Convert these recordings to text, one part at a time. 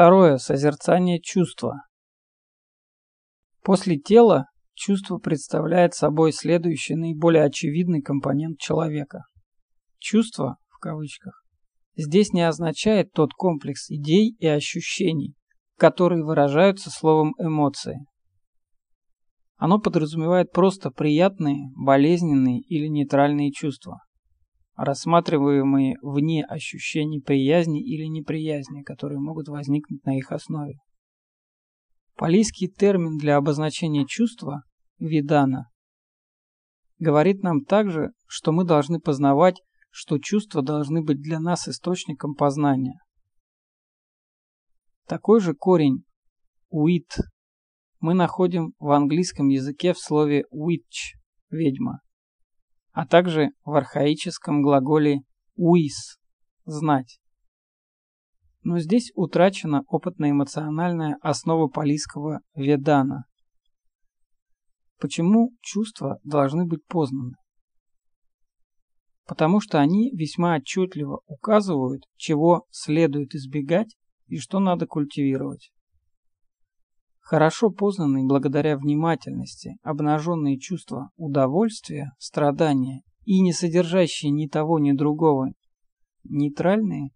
Второе. Созерцание чувства. После тела чувство представляет собой следующий наиболее очевидный компонент человека. Чувство, в кавычках, здесь не означает тот комплекс идей и ощущений, которые выражаются словом эмоции. Оно подразумевает просто приятные, болезненные или нейтральные чувства, рассматриваемые вне ощущений приязни или неприязни, которые могут возникнуть на их основе. Палийский термин для обозначения чувства – видана – говорит нам также, что мы должны познавать, что чувства должны быть для нас источником познания. Такой же корень «уит» мы находим в английском языке в слове witch – ведьма, а также в архаическом глаголе уис – знать. Но здесь утрачена опытно-эмоциональная основа палийского ведана. Почему чувства должны быть познаны? Потому что они весьма отчетливо указывают, чего следует избегать и что надо культивировать. Хорошо познанные благодаря внимательности обнаженные чувства удовольствия, страдания и не содержащие ни того, ни другого, нейтральные,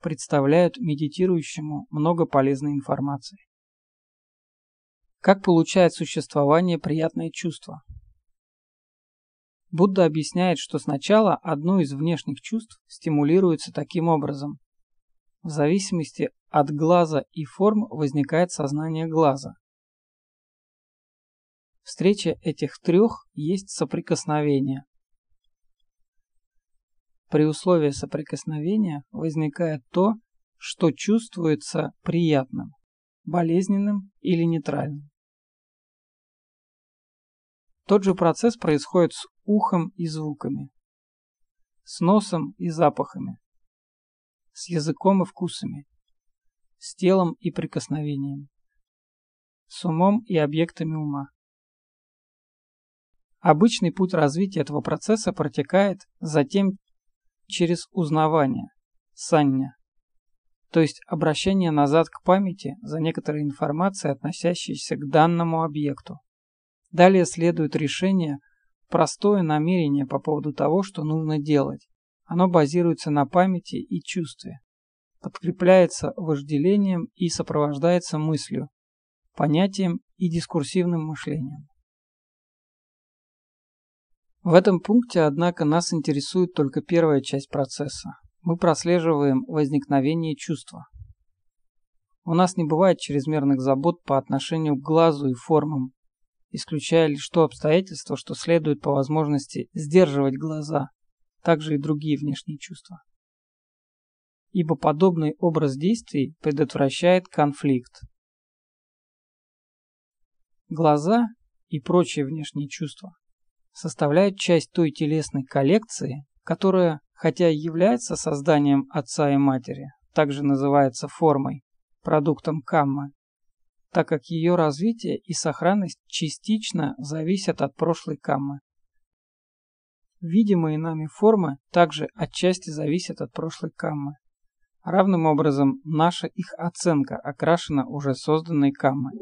представляют медитирующему много полезной информации. Как получает существование приятное чувство? Будда объясняет, что сначала одно из внешних чувств стимулируется таким образом, в зависимости от глаза и форм возникает сознание глаза. Встреча этих трех есть соприкосновение. При условии соприкосновения возникает то, что чувствуется приятным, болезненным или нейтральным. Тот же процесс происходит с ухом и звуками, с носом и запахами, с языком и вкусами, с телом и прикосновением, с умом и объектами ума. Обычный путь развития этого процесса протекает затем через узнавание, сання, то есть обращение назад к памяти за некоторой информацией, относящейся к данному объекту. Далее следует решение, простое намерение по поводу того, что нужно делать, оно базируется на памяти и чувстве, подкрепляется вожделением и сопровождается мыслью, понятием и дискурсивным мышлением. В этом пункте, однако, нас интересует только первая часть процесса. Мы прослеживаем возникновение чувства. У нас не бывает чрезмерных забот по отношению к глазу и формам, исключая лишь то обстоятельство, что следует по возможности сдерживать глаза, также и другие внешние чувства. Ибо подобный образ действий предотвращает конфликт. Глаза и прочие внешние чувства составляют часть той телесной коллекции, которая, хотя и является созданием отца и матери, также называется формой, продуктом каммы, так как ее развитие и сохранность частично зависят от прошлой каммы. Видимые нами формы также отчасти зависят от прошлой каммы. Равным образом, наша их оценка окрашена уже созданной каммой.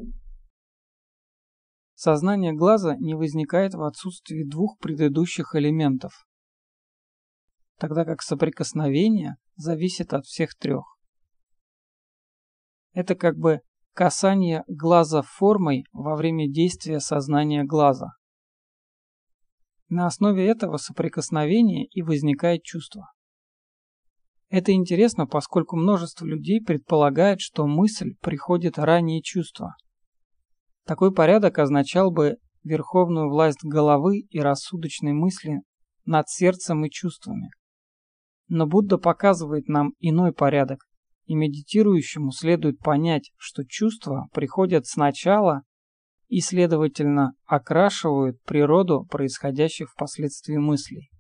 Сознание глаза не возникает в отсутствии двух предыдущих элементов, тогда как соприкосновение зависит от всех трех. Это как бы касание глаза формой во время действия сознания глаза. На основе этого соприкосновения и возникает чувство. Это интересно, поскольку множество людей предполагает, что мысль приходит ранее чувства. Такой порядок означал бы верховную власть головы и рассудочной мысли над сердцем и чувствами. Но Будда показывает нам иной порядок, и медитирующему следует понять, что чувства приходят сначала и, следовательно, окрашивают природу происходящих впоследствии мыслей.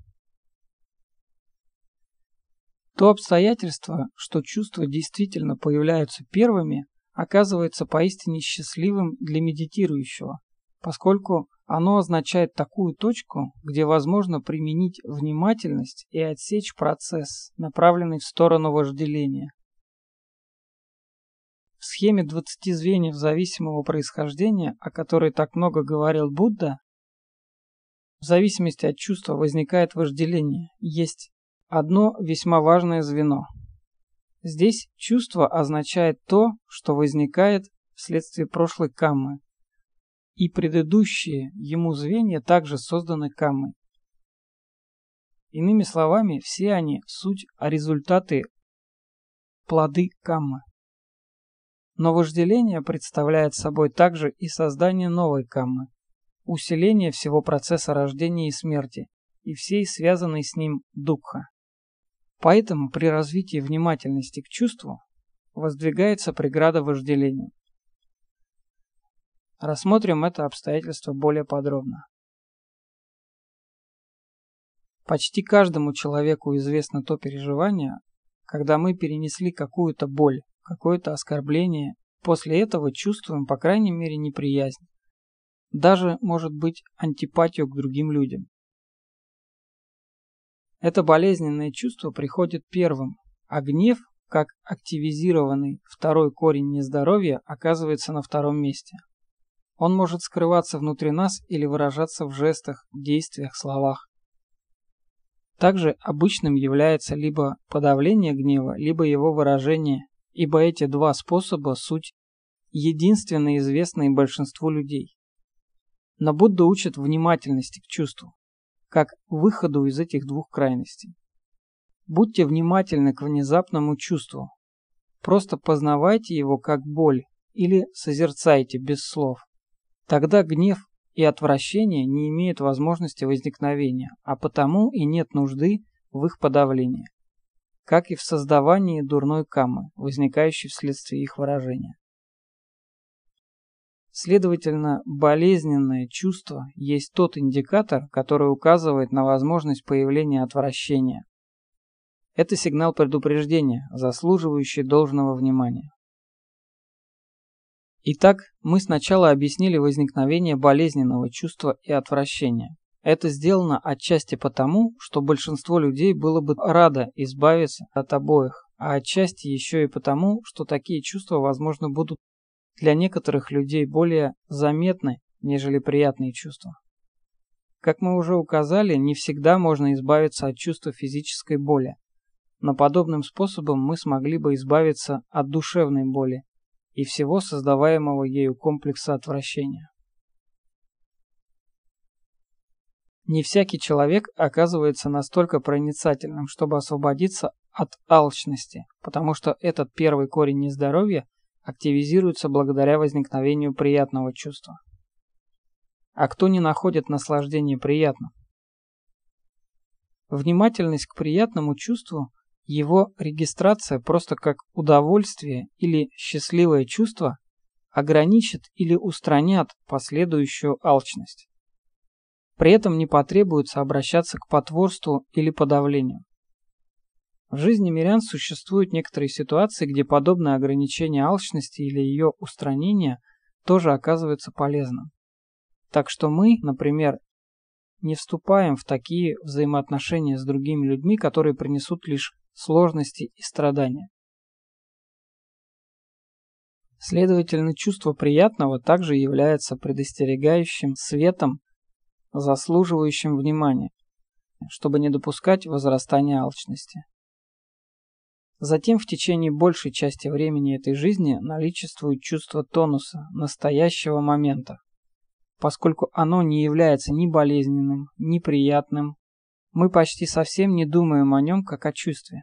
То обстоятельство, что чувства действительно появляются первыми, оказывается поистине счастливым для медитирующего, поскольку оно означает такую точку, где возможно применить внимательность и отсечь процесс, направленный в сторону вожделения. В схеме 20 звеньев зависимого происхождения, о которой так много говорил Будда, в зависимости от чувства возникает вожделение. Есть одно весьма важное звено. Здесь чувство означает то, что возникает вследствие прошлой каммы, и предыдущие ему звенья также созданы каммой. Иными словами, все они суть, а результаты – плоды каммы. Но вожделение представляет собой также и создание новой каммы, усиление всего процесса рождения и смерти и всей связанной с ним дукха. Поэтому при развитии внимательности к чувству воздвигается преграда вожделению. Рассмотрим это обстоятельство более подробно. Почти каждому человеку известно то переживание, когда мы перенесли какую-то боль, какое-то оскорбление, после этого чувствуем, по крайней мере, неприязнь. Даже, может быть, антипатию к другим людям. Это болезненное чувство приходит первым, а гнев, как активизированный второй корень нездоровья, оказывается на втором месте. Он может скрываться внутри нас или выражаться в жестах, действиях, словах. Также обычным является либо подавление гнева, либо его выражение, ибо эти два способа – суть единственно известные большинству людей. Но Будда учит внимательности к чувству, как выходу из этих двух крайностей. Будьте внимательны к внезапному чувству. Просто познавайте его как боль или созерцайте без слов. Тогда гнев и отвращение не имеют возможности возникновения, а потому и нет нужды в их подавлении, как и в создавании дурной камы, возникающей вследствие их выражения. Следовательно, болезненное чувство есть тот индикатор, который указывает на возможность появления отвращения. Это сигнал предупреждения, заслуживающий должного внимания. Итак, мы сначала объяснили возникновение болезненного чувства и отвращения. Это сделано отчасти потому, что большинство людей было бы радо избавиться от обоих, а отчасти еще и потому, что такие чувства, возможно, будут для некоторых людей более заметны, нежели приятные чувства. Как мы уже указали, не всегда можно избавиться от чувства физической боли, но подобным способом мы смогли бы избавиться от душевной боли, и всего создаваемого ею комплекса отвращения. Не всякий человек оказывается настолько проницательным, чтобы освободиться от алчности, потому что этот первый корень нездоровья активизируется благодаря возникновению приятного чувства. А кто не находит наслаждение приятным? Внимательность к приятному чувству его регистрация просто как удовольствие или счастливое чувство ограничит или устранят последующую алчность. При этом не потребуется обращаться к потворству или подавлению. В жизни мирян существуют некоторые ситуации, где подобное ограничение алчности или ее устранение тоже оказывается полезным. Так что мы, например, не вступаем в такие взаимоотношения с другими людьми, которые принесут лишь сложности и страдания. Следовательно, чувство приятного также является предостерегающим светом, заслуживающим внимания, чтобы не допускать возрастания алчности. Затем в течение большей части времени этой жизни наличествует чувство тонуса, настоящего момента. Поскольку оно не является ни болезненным, ни приятным, мы почти совсем не думаем о нем как о чувстве.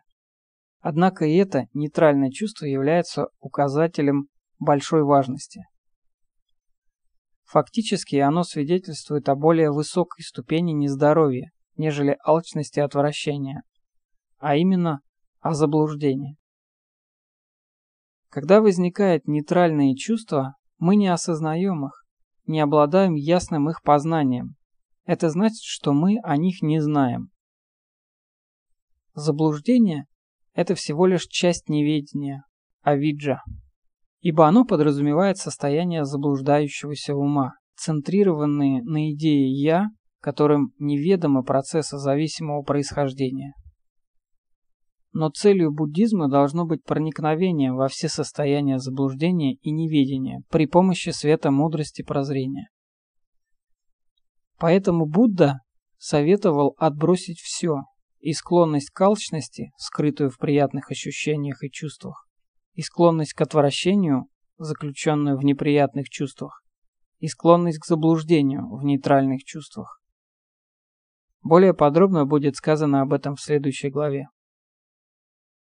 Однако и это нейтральное чувство является указателем большой важности. Фактически оно свидетельствует о более высокой ступени нездоровья, нежели алчности и отвращения, а именно о заблуждении. Когда возникает нейтральные чувства, мы не осознаем их, не обладаем ясным их познанием, это значит, что мы о них не знаем. Заблуждение – это всего лишь часть неведения, авиджа, ибо оно подразумевает состояние заблуждающегося ума, центрированные на идее «я», которым неведомы процессы зависимого происхождения. Но целью буддизма должно быть проникновение во все состояния заблуждения и неведения при помощи света мудрости прозрения. Поэтому Будда советовал отбросить все, и склонность к алчности, скрытую в приятных ощущениях и чувствах, и склонность к отвращению, заключенную в неприятных чувствах, и склонность к заблуждению в нейтральных чувствах. Более подробно будет сказано об этом в следующей главе.